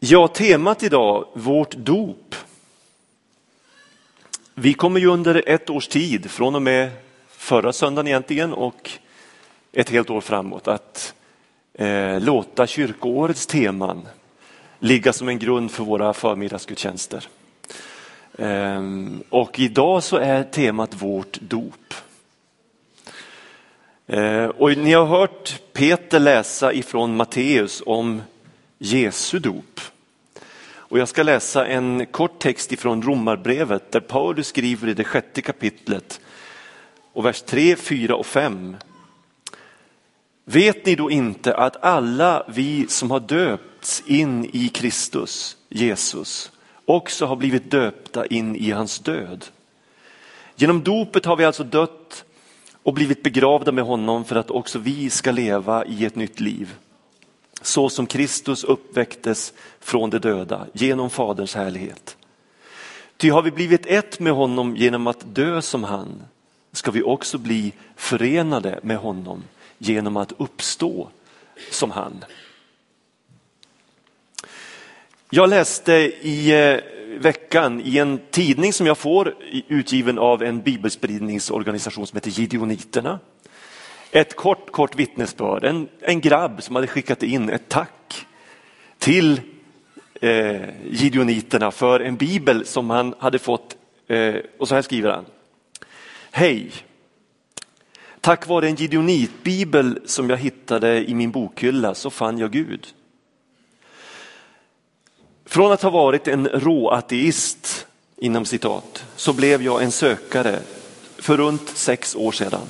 Ja, temat idag, vårt dop. Vi kommer ju under ett års tid, från och med förra söndagen egentligen och ett helt år framåt, att eh, låta kyrkoårets teman ligga som en grund för våra förmiddagsgudstjänster. Ehm, och idag så är temat vårt dop. Ehm, och ni har hört Peter läsa ifrån Matteus om Jesu dop. Och jag ska läsa en kort text ifrån Romarbrevet där Paulus skriver i det sjätte kapitlet och vers 3, 4 och 5. Vet ni då inte att alla vi som har döpts in i Kristus, Jesus, också har blivit döpta in i hans död? Genom dopet har vi alltså dött och blivit begravda med honom för att också vi ska leva i ett nytt liv så som Kristus uppväcktes från de döda genom Faderns härlighet. Ty har vi blivit ett med honom genom att dö som han, ska vi också bli förenade med honom genom att uppstå som han. Jag läste i eh, veckan i en tidning som jag får utgiven av en bibelspridningsorganisation som heter Gideoniterna ett kort, kort vittnesbörd. En, en grabb som hade skickat in ett tack till eh, Gideoniterna för en bibel som han hade fått. Eh, och så här skriver han. Hej! Tack vare en gideonitbibel som jag hittade i min bokhylla så fann jag Gud. Från att ha varit en råateist, inom citat, så blev jag en sökare för runt sex år sedan.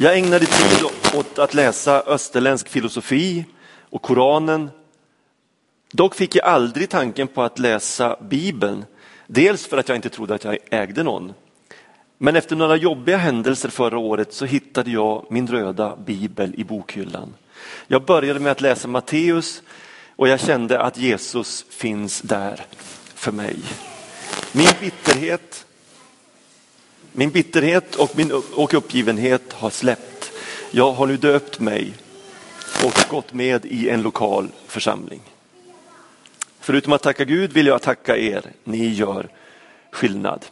Jag ägnade tid åt att läsa österländsk filosofi och Koranen. Dock fick jag aldrig tanken på att läsa Bibeln. Dels för att jag inte trodde att jag ägde någon. Men efter några jobbiga händelser förra året så hittade jag min röda bibel i bokhyllan. Jag började med att läsa Matteus och jag kände att Jesus finns där för mig. Min bitterhet min bitterhet och, min, och uppgivenhet har släppt. Jag har nu döpt mig och gått med i en lokal församling. Förutom att tacka Gud vill jag tacka er. Ni gör skillnad.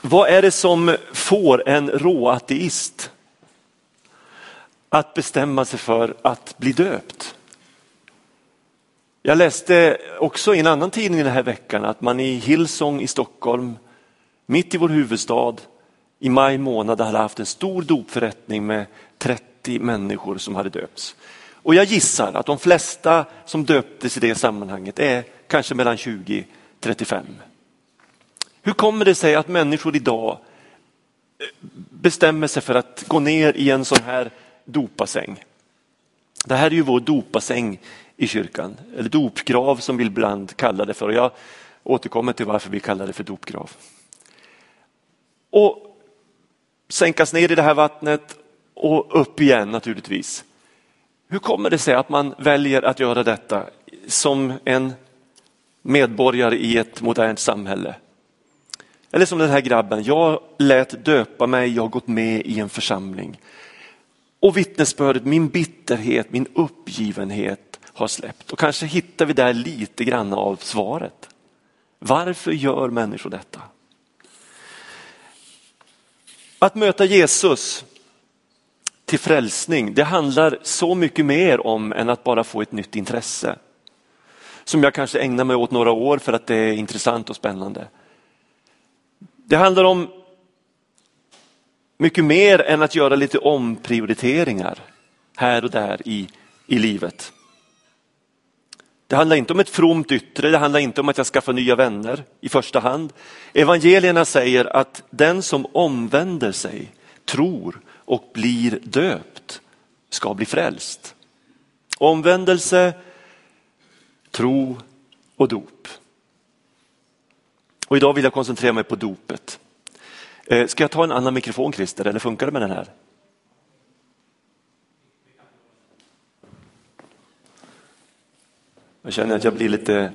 Vad är det som får en råateist att bestämma sig för att bli döpt? Jag läste också i en annan tidning den här veckan att man i Hillsong i Stockholm, mitt i vår huvudstad, i maj månad hade haft en stor dopförrättning med 30 människor som hade döpts. Och jag gissar att de flesta som döptes i det sammanhanget är kanske mellan 20 35. Hur kommer det sig att människor idag eh, bestämmer sig för att gå ner i en sån här dopassäng? Det här är ju vår dopassäng i kyrkan, eller dopgrav som vi ibland kallar det för. Jag återkommer till varför vi kallar det för dopgrav. Och sänkas ner i det här vattnet och upp igen naturligtvis. Hur kommer det sig att man väljer att göra detta som en medborgare i ett modernt samhälle? Eller som den här grabben, jag lät döpa mig, jag har gått med i en församling. Och vittnesbördet, min bitterhet, min uppgivenhet har släppt. Och kanske hittar vi där lite grann av svaret. Varför gör människor detta? Att möta Jesus till frälsning, det handlar så mycket mer om än att bara få ett nytt intresse. Som jag kanske ägnar mig åt några år för att det är intressant och spännande. Det handlar om mycket mer än att göra lite omprioriteringar här och där i, i livet. Det handlar inte om ett fromt yttre, det handlar inte om att jag skaffar nya vänner i första hand. Evangelierna säger att den som omvänder sig, tror och blir döpt ska bli frälst. Omvändelse, tro och dop. Och idag vill jag koncentrera mig på dopet. Eh, ska jag ta en annan mikrofon Christer, eller funkar det med den här? Jag känner att jag blir lite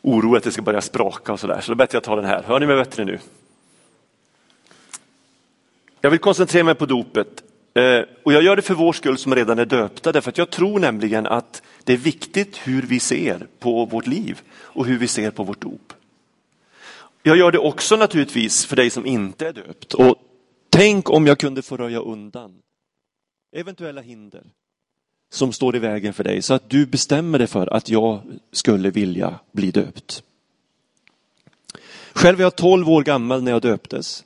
orolig att det ska börja spraka och sådär. Så då bättre jag tar den här. Hör ni mig bättre nu? Jag vill koncentrera mig på dopet. Eh, och jag gör det för vår skull som redan är döpta, därför att jag tror nämligen att det är viktigt hur vi ser på vårt liv och hur vi ser på vårt dop. Jag gör det också naturligtvis för dig som inte är döpt. Och tänk om jag kunde få röja undan eventuella hinder som står i vägen för dig så att du bestämmer dig för att jag skulle vilja bli döpt. Själv var jag 12 år gammal när jag döptes.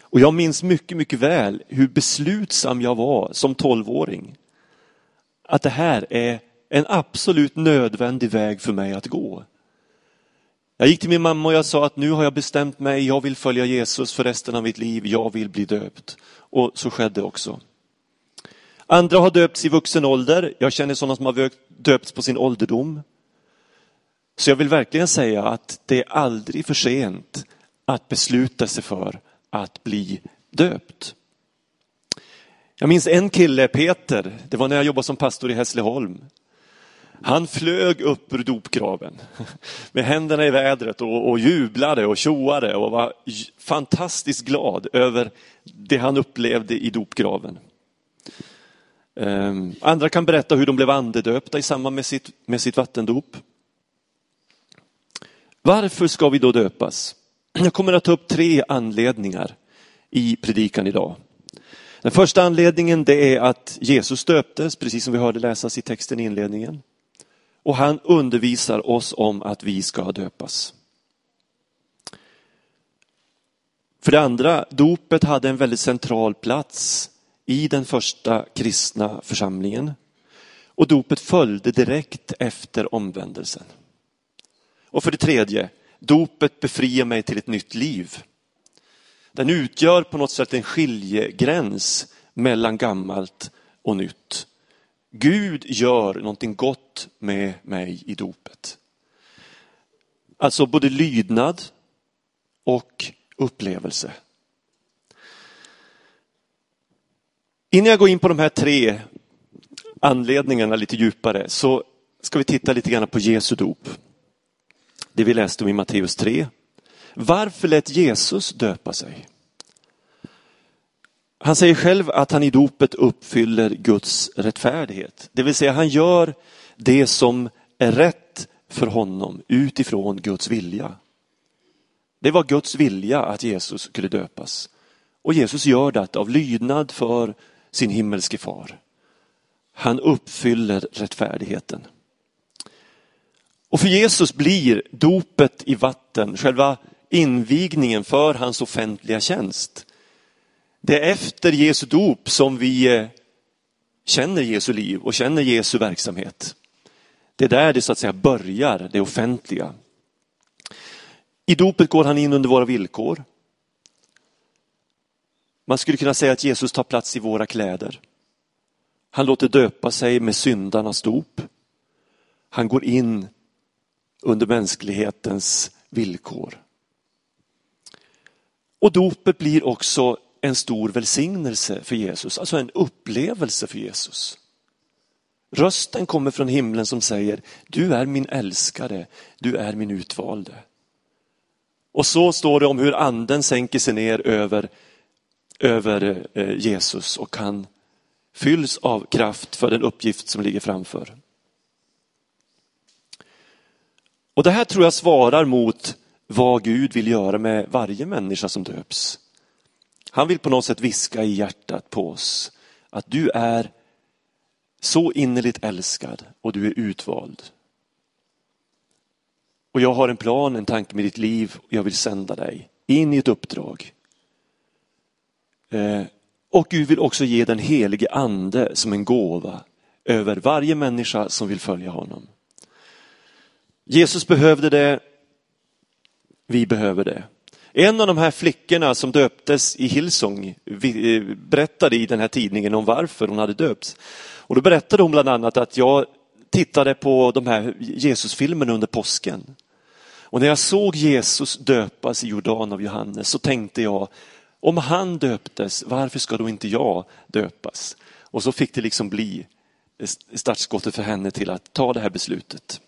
Och jag minns mycket, mycket väl hur beslutsam jag var som 12-åring. Att det här är en absolut nödvändig väg för mig att gå. Jag gick till min mamma och jag sa att nu har jag bestämt mig, jag vill följa Jesus för resten av mitt liv, jag vill bli döpt. Och så skedde också. Andra har döpts i vuxen ålder, jag känner sådana som har döpts på sin ålderdom. Så jag vill verkligen säga att det är aldrig för sent att besluta sig för att bli döpt. Jag minns en kille, Peter, det var när jag jobbade som pastor i Hässleholm. Han flög upp ur dopgraven med händerna i vädret och, och jublade och tjoade och var fantastiskt glad över det han upplevde i dopgraven. Ehm, andra kan berätta hur de blev andedöpta i samband med sitt, med sitt vattendop. Varför ska vi då döpas? Jag kommer att ta upp tre anledningar i predikan idag. Den första anledningen det är att Jesus döptes, precis som vi hörde läsas i texten i inledningen. Och han undervisar oss om att vi ska döpas. För det andra, dopet hade en väldigt central plats i den första kristna församlingen. Och dopet följde direkt efter omvändelsen. Och för det tredje, dopet befriar mig till ett nytt liv. Den utgör på något sätt en skiljegräns mellan gammalt och nytt. Gud gör någonting gott med mig i dopet. Alltså både lydnad och upplevelse. Innan jag går in på de här tre anledningarna lite djupare så ska vi titta lite grann på Jesu dop. Det vi läste om i Matteus 3. Varför lät Jesus döpa sig? Han säger själv att han i dopet uppfyller Guds rättfärdighet. Det vill säga han gör det som är rätt för honom utifrån Guds vilja. Det var Guds vilja att Jesus skulle döpas. Och Jesus gör det av lydnad för sin himmelske far. Han uppfyller rättfärdigheten. Och för Jesus blir dopet i vatten själva invigningen för hans offentliga tjänst. Det är efter Jesu dop som vi eh, känner Jesu liv och känner Jesu verksamhet. Det är där det så att säga börjar, det offentliga. I dopet går han in under våra villkor. Man skulle kunna säga att Jesus tar plats i våra kläder. Han låter döpa sig med syndarnas dop. Han går in under mänsklighetens villkor. Och dopet blir också en stor välsignelse för Jesus, alltså en upplevelse för Jesus. Rösten kommer från himlen som säger, du är min älskade, du är min utvalde. Och så står det om hur anden sänker sig ner över, över eh, Jesus och han fylls av kraft för den uppgift som ligger framför. Och det här tror jag svarar mot vad Gud vill göra med varje människa som döps. Han vill på något sätt viska i hjärtat på oss att du är så innerligt älskad och du är utvald. Och jag har en plan, en tanke med ditt liv och jag vill sända dig in i ett uppdrag. Eh, och Gud vill också ge den helige ande som en gåva över varje människa som vill följa honom. Jesus behövde det, vi behöver det. En av de här flickorna som döptes i Hillsong eh, berättade i den här tidningen om varför hon hade döpts. Och då berättade hon bland annat att jag tittade på de här Jesusfilmerna under påsken. Och när jag såg Jesus döpas i Jordan av Johannes så tänkte jag, om han döptes, varför ska då inte jag döpas? Och så fick det liksom bli startskottet för henne till att ta det här beslutet.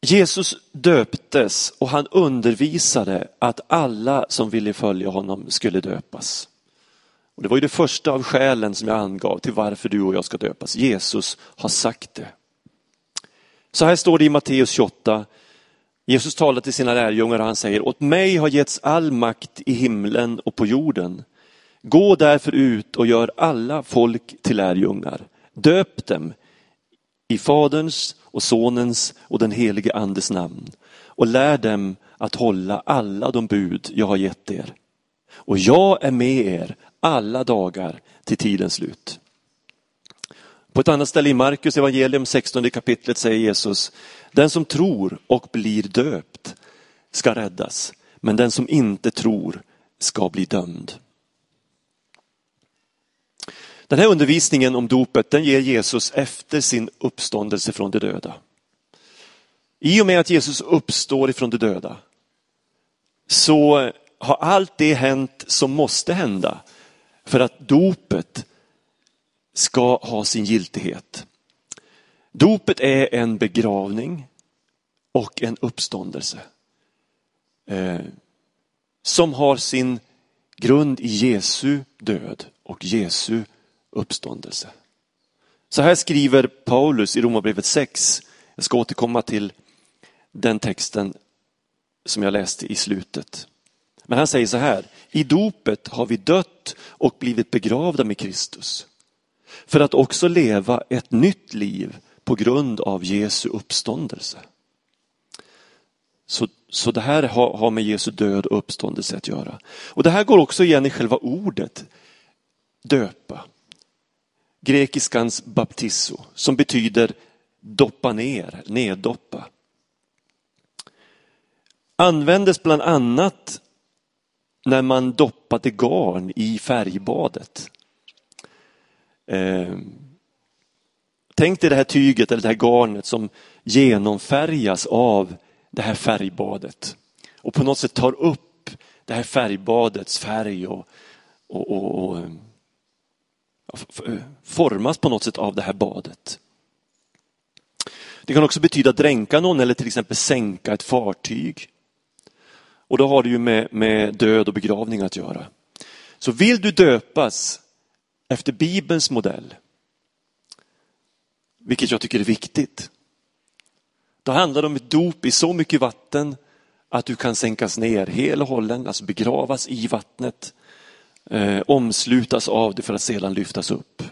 Jesus döptes och han undervisade att alla som ville följa honom skulle döpas. Och det var ju det första av skälen som jag angav till varför du och jag ska döpas. Jesus har sagt det. Så här står det i Matteus 28. Jesus talar till sina lärjungar och han säger, åt mig har getts all makt i himlen och på jorden. Gå därför ut och gör alla folk till lärjungar. Döp dem i Faderns och Sonens och den helige Andes namn och lär dem att hålla alla de bud jag har gett er. Och jag är med er alla dagar till tidens slut. På ett annat ställe i Markus evangelium 16 kapitlet säger Jesus, den som tror och blir döpt ska räddas, men den som inte tror ska bli dömd. Den här undervisningen om dopet den ger Jesus efter sin uppståndelse från de döda. I och med att Jesus uppstår ifrån de döda så har allt det hänt som måste hända för att dopet ska ha sin giltighet. Dopet är en begravning och en uppståndelse eh, som har sin grund i Jesu död och Jesu uppståndelse. Så här skriver Paulus i Romarbrevet 6. Jag ska återkomma till den texten som jag läste i slutet. Men han säger så här, i dopet har vi dött och blivit begravda med Kristus. För att också leva ett nytt liv på grund av Jesu uppståndelse. Så, så det här har, har med Jesu död och uppståndelse att göra. Och det här går också igen i själva ordet döpa grekiskans baptisso som betyder doppa ner, neddoppa. Användes bland annat när man doppade garn i färgbadet. Eh, tänk dig det här tyget eller det här garnet som genomfärgas av det här färgbadet och på något sätt tar upp det här färgbadets färg och, och, och, och eh, formas på något sätt av det här badet. Det kan också betyda dränka någon eller till exempel sänka ett fartyg. Och då har det ju med, med död och begravning att göra. Så vill du döpas efter Bibelns modell, vilket jag tycker är viktigt, då handlar det om ett dop i så mycket vatten att du kan sänkas ner hel och hållen, alltså begravas i vattnet eh, omslutas av det för att sedan lyftas upp.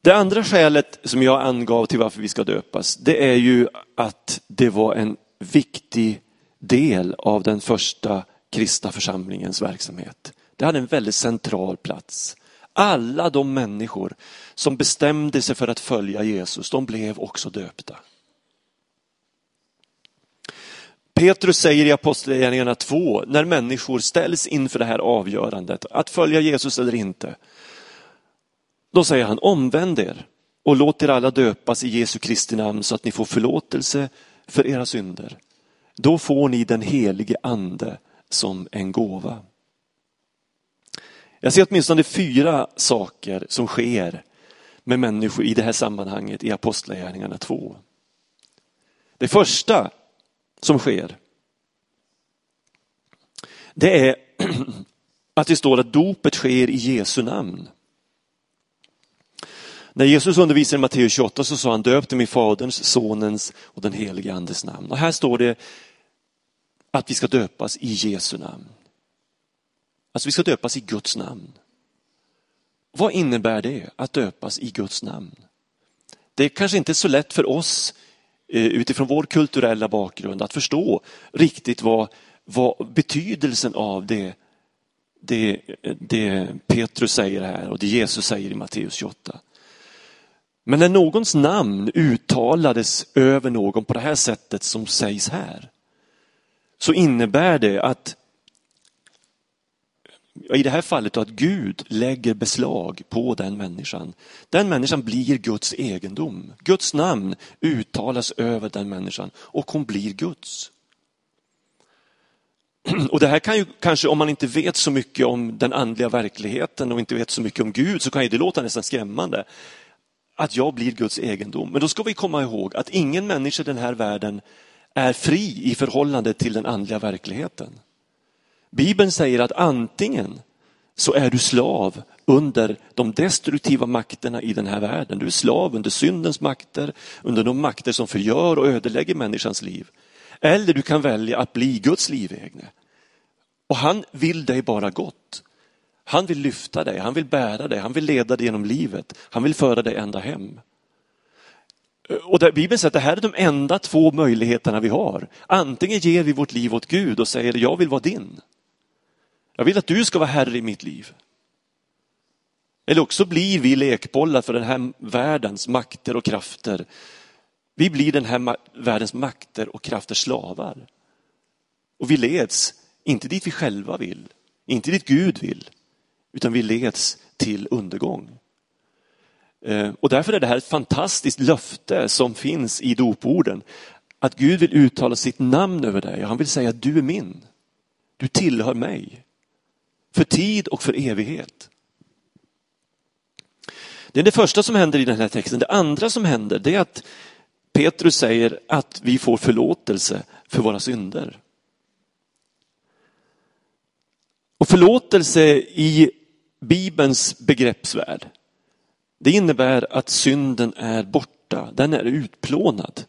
Det andra skälet som jag angav till varför vi ska döpas, det är ju att det var en viktig del av den första kristna församlingens verksamhet. Det hade en väldigt central plats. Alla de människor som bestämde sig för att följa Jesus, de blev också döpta. Petrus säger i Apostlagärningarna 2, när människor ställs inför det här avgörandet, att följa Jesus eller inte. Då säger han, omvänd er och låt er alla döpas i Jesu Kristi namn så att ni får förlåtelse för era synder. Då får ni den helige ande som en gåva. Jag ser åtminstone fyra saker som sker med människor i det här sammanhanget i Apostlagärningarna 2. Det första som sker. Det är att det står att dopet sker i Jesu namn. När Jesus undervisade i Matteus 28 så sa han döpt dem i Faderns, Sonens och den helige Andes namn. Och här står det att vi ska döpas i Jesu namn. Alltså vi ska döpas i Guds namn. Vad innebär det att döpas i Guds namn? Det är kanske inte så lätt för oss eh, utifrån vår kulturella bakgrund att förstå riktigt vad, vad betydelsen av det, det, det Petrus säger här och det Jesus säger i Matteus 28. Men när någons namn uttalades över någon på det här sättet som sägs här, så innebär det att i det här fallet att Gud lägger beslag på den människan. Den människan blir Guds egendom. Guds namn uttalas över den människan och hon blir Guds. Och det här kan ju kanske, om man inte vet så mycket om den andliga verkligheten och inte vet så mycket om Gud, så kan ju det låta nästan skrämmande. att jag blir Guds egendom. Men då ska vi komma ihåg att ingen människa i den här världen är fri i förhållande till den andliga verkligheten. Bibeln säger att antingen så är du slav under de destruktiva makterna i den här världen. Du är slav under syndens makter, under de makter som förgör och ödelägger människans liv. Eller du kan välja att bli Guds livegne. Och han vill dig bara gott. Han vill lyfta dig, han vill bära dig, han vill leda dig genom livet, han vill föra dig ända hem. Och där Bibeln säger att det här är de enda två möjligheterna vi har. Antingen ger vi vårt liv åt Gud och säger jag vill vara din. Jag vill att du ska vara herre i mitt liv. Eller också blir vi lekbollar för den här världens makter och krafter. Vi blir den här världens makter och krafter slavar. Och vi leds, inte dit vi själva vill, inte dit Gud vill, utan vi leds till undergång. Eh, och därför är det här ett fantastiskt löfte som finns i doporden. Att Gud vill uttala sitt namn över dig. Han vill säga att du är min. Du tillhör mig. För tid och för evighet. Det är det första som händer i den här texten. Det andra som händer det är att Petrus säger att vi får förlåtelse för våra synder. Och förlåtelse i Bibelns begreppsvärld, det innebär att synden är borta, den är utplånad.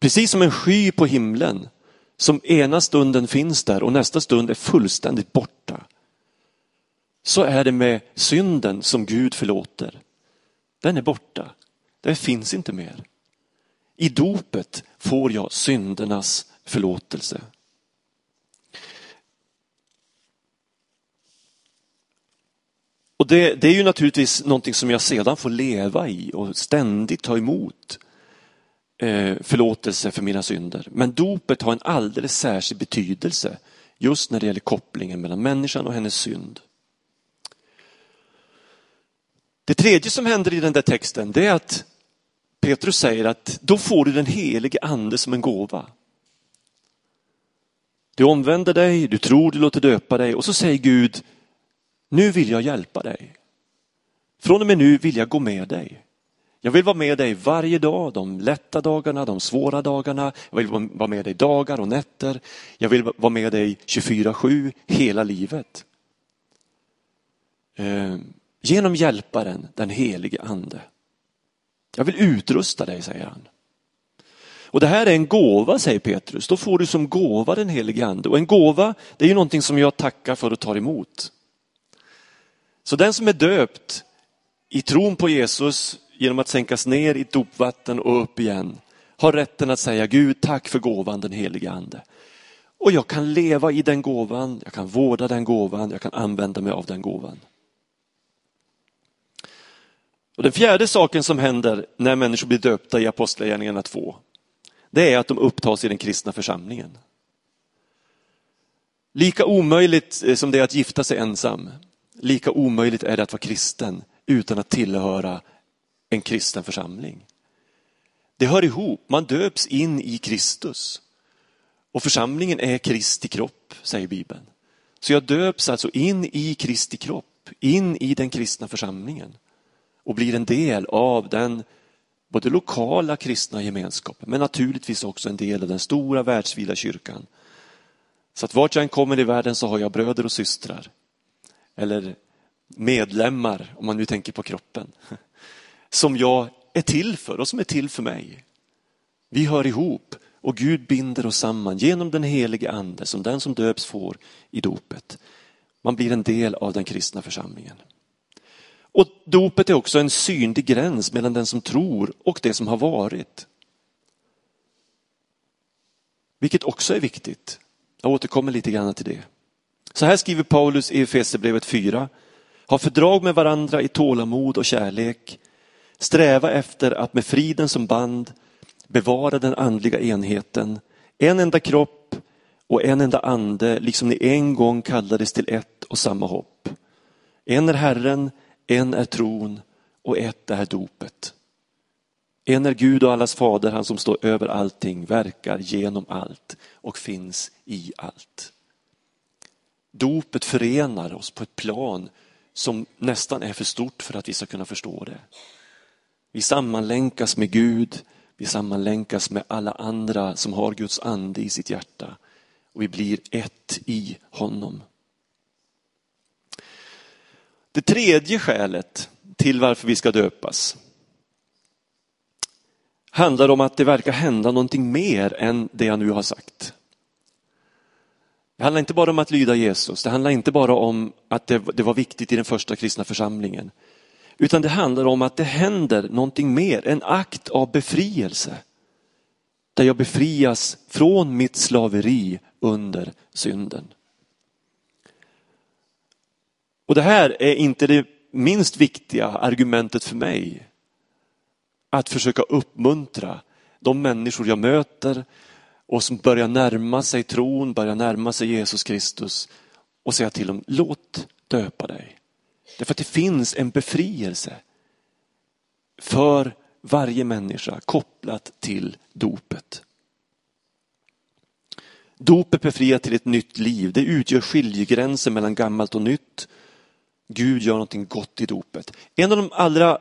Precis som en sky på himlen som ena stunden finns där och nästa stund är fullständigt borta. Så är det med synden som Gud förlåter. Den är borta, den finns inte mer. I dopet får jag syndernas förlåtelse. Och det, det, är ju naturligtvis någonting som jag sedan får leva i och ständigt ta emot eh, förlåtelse för mina synder. Men dopet har en alldeles särskild betydelse just när det gäller kopplingen mellan människan och hennes synd. Det tredje som händer i den där texten det är att Petrus säger att då får du den helige ande som en gåva. Du omvänder dig, du tror, du låter döpa dig och så säger Gud, nu vill jag hjälpa dig. Från och med nu vill jag gå med dig. Jag vill vara med dig varje dag, de lätta dagarna, de svåra dagarna. Jag vill vara med dig dagar och nätter. Jag vill vara med dig 24-7 hela livet. Eh, genom hjälparen, den helige ande. Jag vill utrusta dig, säger han. Och det här är en gåva, säger Petrus. Då får du som gåva den helige ande. Och en gåva, det är ju någonting som jag tackar för och tar emot. Så den som är döpt i tron på Jesus genom att sänkas ner i dopvatten och upp igen har rätten att säga Gud tack för gåvan den helige ande. Och jag kan leva i den gåvan, jag kan vårda den gåvan, jag kan använda mig av den gåvan. Och den fjärde saken som händer när människor blir döpta i Apostlagärningarna 2, det är att de upptas i den kristna församlingen. Lika omöjligt eh, som det är att gifta sig ensam, lika omöjligt är det att vara kristen utan att tillhöra en kristen församling. Det hör ihop, man döps in i Kristus. Och församlingen är Kristi kropp, säger Bibeln. Så jag döps alltså in i Kristi kropp, in i den kristna församlingen och blir en del av den både lokala kristna gemenskapen men naturligtvis också en del av den stora världsvida kyrkan. Så att vart jag än kommer i världen så har jag bröder och systrar. Eller medlemmar, om man nu tänker på kroppen. Som jag är till för och som är till för mig. Vi hör ihop och Gud binder oss samman genom den helige ande som den som döps får i dopet. Man blir en del av den kristna församlingen. Och dopet är också en synlig gräns mellan den som tror och det som har varit. Vilket också är viktigt. Jag återkommer lite grann till det. Så här skriver Paulus i Efesierbrevet 4. Ha fördrag med varandra i tålamod och kärlek. Sträva efter att med friden som band bevara den andliga enheten. En enda kropp och en enda ande, liksom ni en gång kallades till ett och samma hopp. En är Herren, en är tron och ett är dopet. En är Gud och allas fader, han som står över allting, verkar genom allt och finns i allt. Dopet förenar oss på ett plan som nästan är för stort för att vi ska kunna förstå det. Vi sammanlänkas med Gud, vi sammanlänkas med alla andra som har Guds ande i sitt hjärta och vi blir ett i honom. Det tredje skälet till varför vi ska döpas handlar om att det verkar hända någonting mer än det jag nu har sagt. Det handlar inte bara om att lyda Jesus, det handlar inte bara om att det, det var viktigt i den första kristna församlingen. Utan det handlar om att det händer någonting mer, en akt av befrielse. Där jag befrias från mitt slaveri under synden. Och det här är inte det minst viktiga argumentet för mig. Att försöka uppmuntra de människor jag möter och som börjar närma sig tron, börjar närma sig Jesus Kristus och säga till dem, låt döpa dig. Därför att det finns en befrielse för varje människa kopplat till dopet. Dopet befriar till ett nytt liv. Det utgör skiljegränsen mellan gammalt och nytt. Gud gör någonting gott i dopet. En av de allra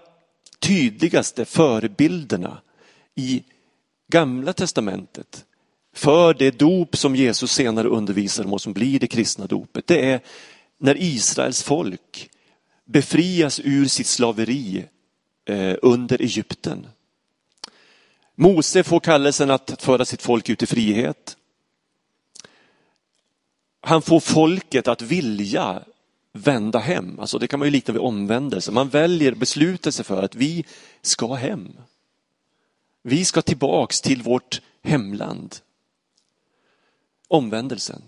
tydligaste förebilderna i gamla testamentet för det dop som Jesus senare undervisar om och som blir det kristna dopet. Det är när Israels folk befrias ur sitt slaveri eh, under Egypten. Mose får kallelsen att föra sitt folk ut i frihet. Han får folket att vilja vända hem. Alltså det kan man ju likna vid omvändelse. Man väljer, beslutar sig för att vi ska hem. Vi ska tillbaks till vårt hemland. Omvändelsen.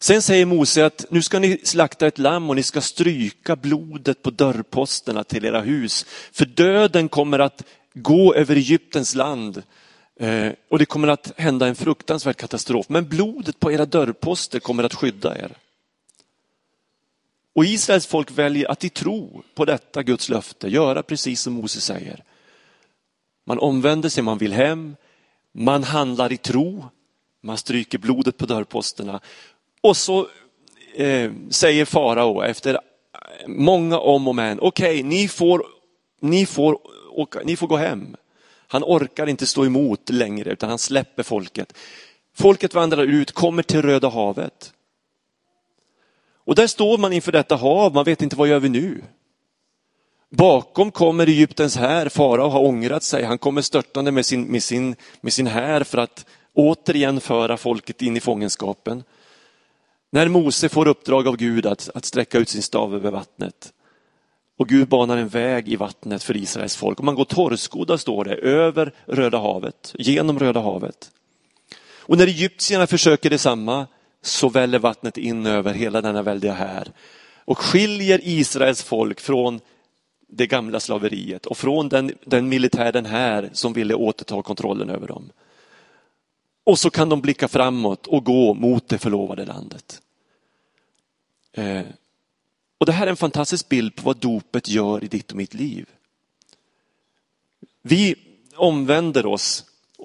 Sen säger Mose att nu ska ni slakta ett lamm och ni ska stryka blodet på dörrposterna till era hus. För döden kommer att gå över Egyptens land eh, och det kommer att hända en fruktansvärd katastrof. Men blodet på era dörrposter kommer att skydda er. Och Israels folk väljer att i tro på detta Guds löfte göra precis som Mose säger. Man omvänder sig, man vill hem, man handlar i tro, man stryker blodet på dörrposterna och så eh, säger farao efter många om och men, okej okay, ni, får, ni, får, ni får gå hem. Han orkar inte stå emot längre utan han släpper folket. Folket vandrar ut, kommer till Röda havet. Och där står man inför detta hav, man vet inte vad gör vi nu? Bakom kommer Egyptens här, farao har ångrat sig, han kommer störtande med sin, med sin, med sin här för att återigen föra folket in i fångenskapen. När Mose får uppdrag av Gud att, att sträcka ut sin stav över vattnet och Gud banar en väg i vattnet för Israels folk. Och man går torrskodda, står det, över Röda havet, genom Röda havet. Och när egyptierna försöker detsamma så väller vattnet in över hela denna väldiga här och skiljer Israels folk från det gamla slaveriet och från den, den militären här som ville återta kontrollen över dem. Och så kan de blicka framåt och gå mot det förlovade landet. Eh, och Det här är en fantastisk bild på vad dopet gör i ditt och mitt liv. Vi omvänder oss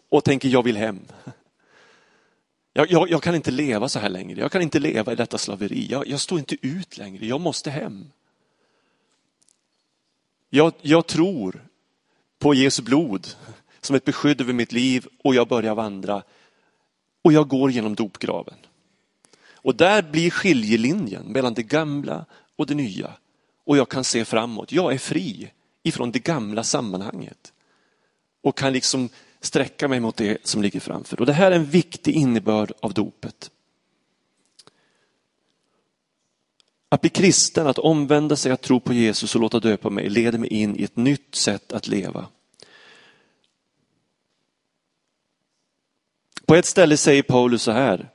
och tänker jag vill hem. Jag, jag, jag, kan inte leva så här längre. Jag kan inte leva i detta slaveri. Jag, jag står inte ut längre. Jag måste hem. Jag, jag tror på Jesu blod som ett beskydd över mitt liv och jag börjar vandra. Och jag går genom dopgraven. Och där blir skiljelinjen mellan det gamla och det nya. Och jag kan se framåt. Jag är fri ifrån det gamla sammanhanget. Och kan liksom sträcka mig mot det som ligger framför. Och det här är en viktig innebörd av dopet. Att bli kristen, att omvända sig, att tro på Jesus och låta döpa mig leder mig in i ett nytt sätt att leva. På ett ställe säger Paulus så här.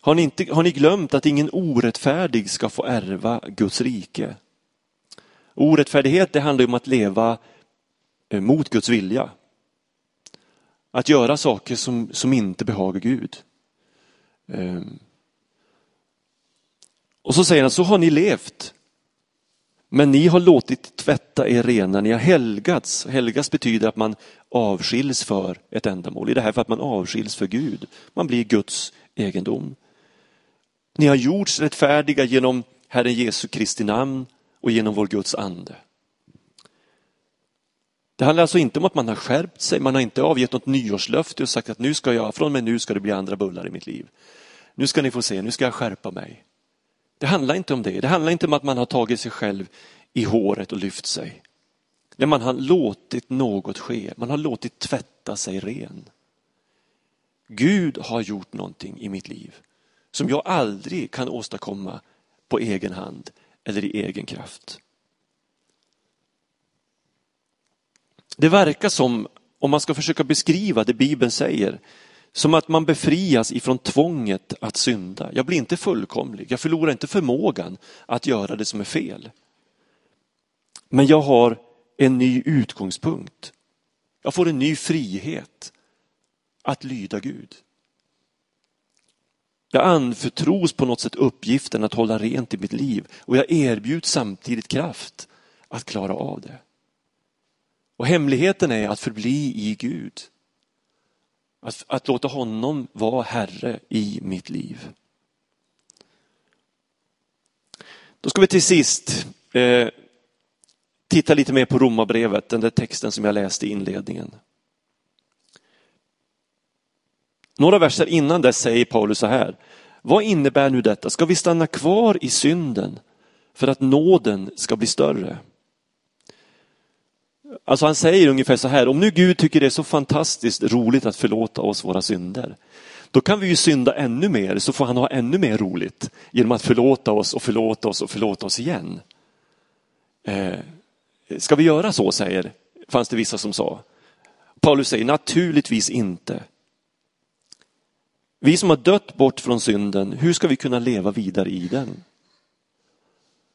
Har ni, inte, har ni glömt att ingen orättfärdig ska få ärva Guds rike? Orättfärdighet det handlar om att leva eh, mot Guds vilja. Att göra saker som, som inte behagar Gud. Ehm. Och så säger han, så har ni levt. Men ni har låtit tvätta er rena, ni har helgats. Helgas betyder att man avskiljs för ett ändamål. I det här för att man avskiljs för Gud. Man blir Guds egendom. Ni har gjorts rättfärdiga genom Herren Jesu Kristi namn och genom vår Guds ande. Det handlar alltså inte om att man har skärpt sig, man har inte avgett något nyårslöfte och sagt att nu ska jag, från och med nu ska det bli andra bullar i mitt liv. Nu ska ni få se, nu ska jag skärpa mig. Det handlar inte om det. Det handlar inte om att man har tagit sig själv i håret och lyft sig. När man har låtit något ske, man har låtit tvätta sig ren. Gud har gjort någonting i mitt liv som jag aldrig kan åstadkomma på egen hand eller i egen kraft. Det verkar som, om man ska försöka beskriva det Bibeln säger, som att man befrias ifrån tvånget att synda. Jag blir inte fullkomlig, jag förlorar inte förmågan att göra det som är fel. Men jag har en ny utgångspunkt. Jag får en ny frihet att lyda Gud. Jag anförtros på något sätt uppgiften att hålla rent i mitt liv och jag erbjuds samtidigt kraft att klara av det. Och hemligheten är att förbli i Gud. Att, att låta honom vara Herre i mitt liv. Då ska vi till sist eh, titta lite mer på Romarbrevet, den där texten som jag läste i inledningen. Några verser innan det säger Paulus så här. Vad innebär nu detta? Ska vi stanna kvar i synden för att nåden ska bli större? Alltså han säger ungefär så här, om nu Gud tycker det är så fantastiskt roligt att förlåta oss våra synder, då kan vi ju synda ännu mer så får han ha ännu mer roligt genom att förlåta oss och förlåta oss och förlåta oss igen. Eh, ska vi göra så, säger, fanns det vissa som sa. Paulus säger naturligtvis inte. Vi som har dött bort från synden, hur ska vi kunna leva vidare i den?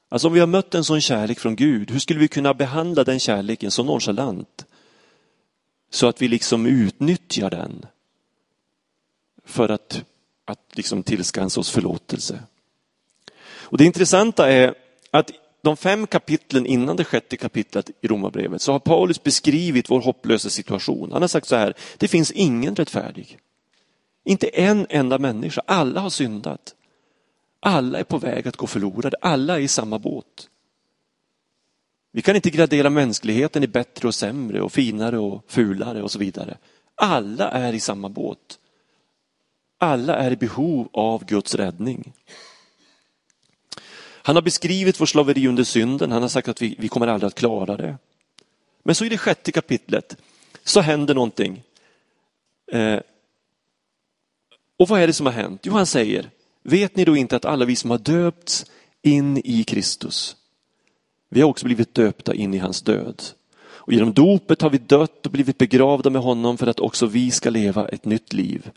Alltså om vi har mött en sån kärlek från Gud, hur skulle vi kunna behandla den kärleken så nonchalant? Så att vi liksom utnyttjar den för att, att liksom tillskansa oss förlåtelse. Och Det intressanta är att de fem kapitlen innan det sjätte kapitlet i Romarbrevet så har Paulus beskrivit vår hopplösa situation. Han har sagt så här, det finns ingen rättfärdig. Inte en enda människa, alla har syndat. Alla är på väg att gå förlorade, alla är i samma båt. Vi kan inte gradera mänskligheten i bättre och sämre och finare och fulare och så vidare. Alla är i samma båt. Alla är i behov av Guds räddning. Han har beskrivit vår slaveri under synden, han har sagt att vi, vi kommer aldrig att klara det. Men så i det sjätte kapitlet så händer någonting. Eh, och vad är det som har hänt? Jo, han säger, vet ni då inte att alla vi som har döpts in i Kristus, vi har också blivit döpta in i hans död. Och genom dopet har vi dött och blivit begravda med honom för att också vi ska leva ett nytt liv.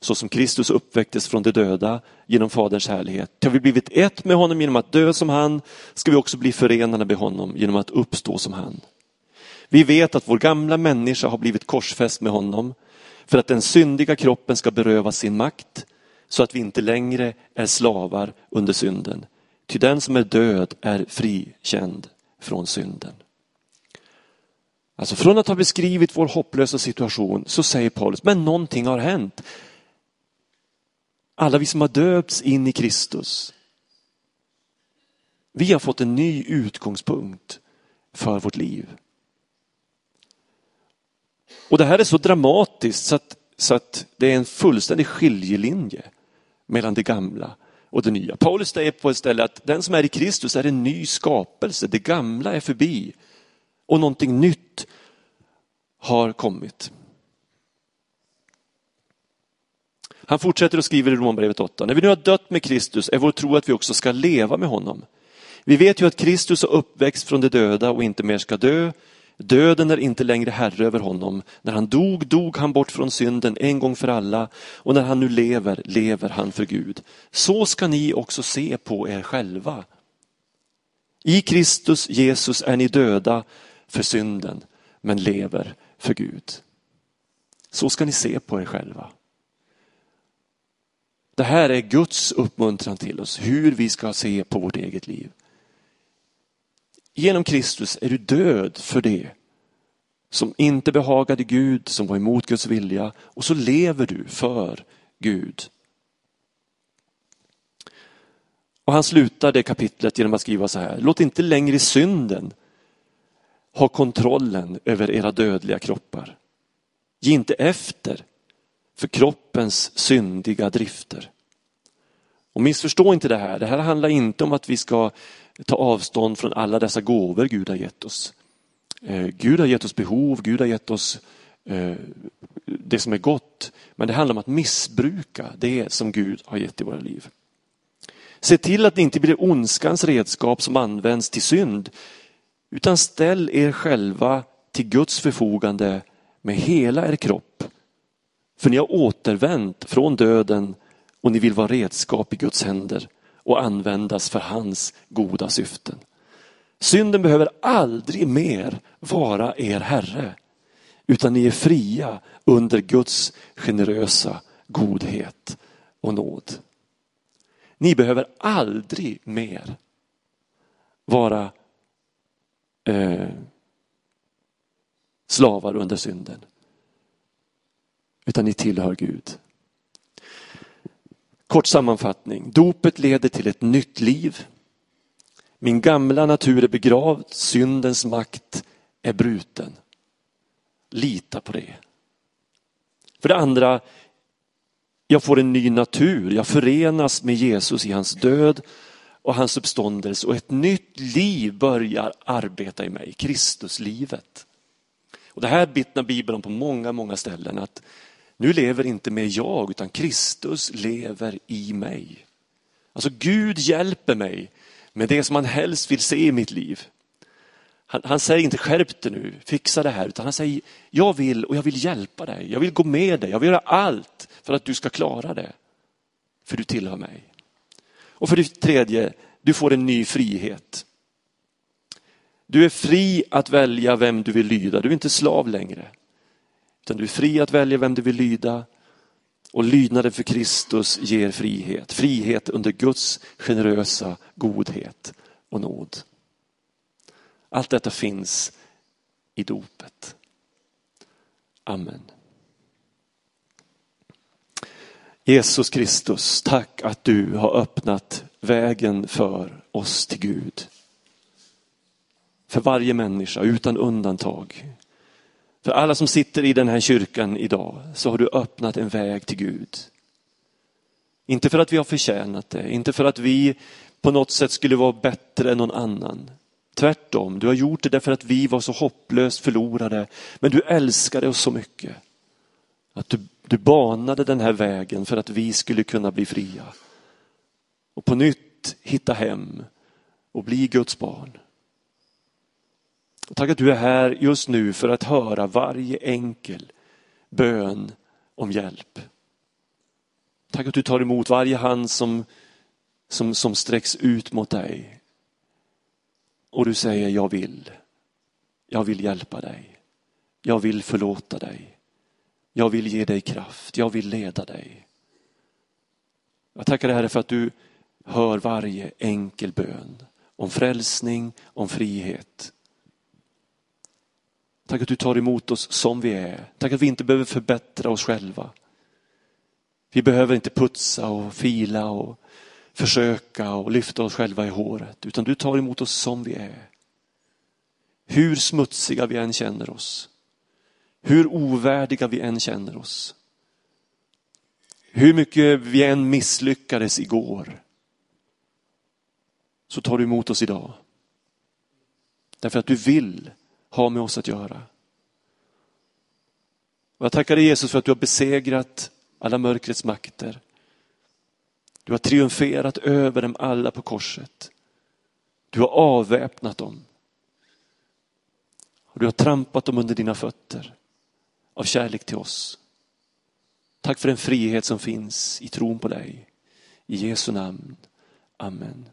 Så som Kristus uppväcktes från de döda genom Faderns härlighet. Har vi blivit ett med honom genom att dö som han, ska vi också bli förenade med honom genom att uppstå som han. Vi vet att vår gamla människa har blivit korsfäst med honom för att den syndiga kroppen ska berövas sin makt så att vi inte längre är slavar under synden. Ty den som är död är frikänd från synden. Alltså från att ha beskrivit vår hopplösa situation så säger Paulus, men någonting har hänt. Alla vi som har döpts in i Kristus, vi har fått en ny utgångspunkt för vårt liv. Och det här är så dramatiskt så att, så att det är en fullständig skiljelinje mellan det gamla och det nya. Paulus säger på ett ställe att den som är i Kristus är en ny skapelse, det gamla är förbi och någonting nytt har kommit. Han fortsätter och skriver i Romarbrevet 8. När vi nu har dött med Kristus är vår tro att vi också ska leva med honom. Vi vet ju att Kristus har uppväxt från de döda och inte mer ska dö. Döden är inte längre herre över honom. När han dog, dog han bort från synden en gång för alla och när han nu lever, lever han för Gud. Så ska ni också se på er själva. I Kristus Jesus är ni döda för synden, men lever för Gud. Så ska ni se på er själva. Det här är Guds uppmuntran till oss, hur vi ska se på vårt eget liv. Genom Kristus är du död för det som inte behagade Gud, som var emot Guds vilja och så lever du för Gud. Och han slutar det kapitlet genom att skriva så här, låt inte längre synden ha kontrollen över era dödliga kroppar. Ge inte efter för kroppens syndiga drifter. Och missförstå inte det här. Det här handlar inte om att vi ska ta avstånd från alla dessa gåvor Gud har gett oss. Eh, Gud har gett oss behov, Gud har gett oss eh, det som är gott. Men det handlar om att missbruka det som Gud har gett i våra liv. Se till att det inte blir ondskans redskap som används till synd, utan ställ er själva till Guds förfogande med hela er kropp. För ni har återvänt från döden och ni vill vara redskap i Guds händer och användas för hans goda syften. Synden behöver aldrig mer vara er herre, utan ni är fria under Guds generösa godhet och nåd. Ni behöver aldrig mer vara eh, slavar under synden. Utan ni tillhör Gud. Kort sammanfattning. Dopet leder till ett nytt liv. Min gamla natur är begravd, syndens makt är bruten. Lita på det. För det andra, jag får en ny natur. Jag förenas med Jesus i hans död och hans uppståndelse och ett nytt liv börjar arbeta i mig, Kristuslivet. Och det här vittnar Bibeln om på många, många ställen att nu lever inte mer jag utan Kristus lever i mig. Alltså Gud hjälper mig med det som han helst vill se i mitt liv. Han, han, säger inte skärp dig nu, fixa det här, utan han säger jag vill och jag vill hjälpa dig. Jag vill gå med dig, jag vill göra allt för att du ska klara det. För du tillhör mig. Och för det tredje, du får en ny frihet. Du är fri att välja vem du vill lyda, du är inte slav längre. Utan du är fri att välja vem du vill lyda. Och lydnaden för Kristus ger frihet. Frihet under Guds generösa godhet och nåd. Allt detta finns i dopet. Amen. Jesus Kristus, tack att du har öppnat vägen för oss till Gud. För varje människa utan undantag. För alla som sitter i den här kyrkan idag så har du öppnat en väg till Gud. Inte för att vi har förtjänat det, inte för att vi på något sätt skulle vara bättre än någon annan. Tvärtom, du har gjort det därför att vi var så hopplöst förlorade, men du älskade oss så mycket. Att du, du banade den här vägen för att vi skulle kunna bli fria. Och på nytt hitta hem och bli Guds barn. Tack att du är här just nu för att höra varje enkel bön om hjälp. Tack att du tar emot varje hand som, som, som sträcks ut mot dig. Och du säger jag vill. Jag vill hjälpa dig. Jag vill förlåta dig. Jag vill ge dig kraft. Jag vill leda dig. Jag tackar dig Herre för att du hör varje enkel bön om frälsning, om frihet. Tack att du tar emot oss som vi är. Tack att vi inte behöver förbättra oss själva. Vi behöver inte putsa och fila och försöka och lyfta oss själva i håret, utan du tar emot oss som vi är. Hur smutsiga vi än känner oss, hur ovärdiga vi än känner oss, hur mycket vi än misslyckades igår, så tar du emot oss idag. Därför att du vill ha med oss att göra. Och jag tackar dig Jesus för att du har besegrat alla mörkrets makter. Du har triumferat över dem alla på korset. Du har avväpnat dem. Och du har trampat dem under dina fötter av kärlek till oss. Tack för den frihet som finns i tron på dig. I Jesu namn. Amen.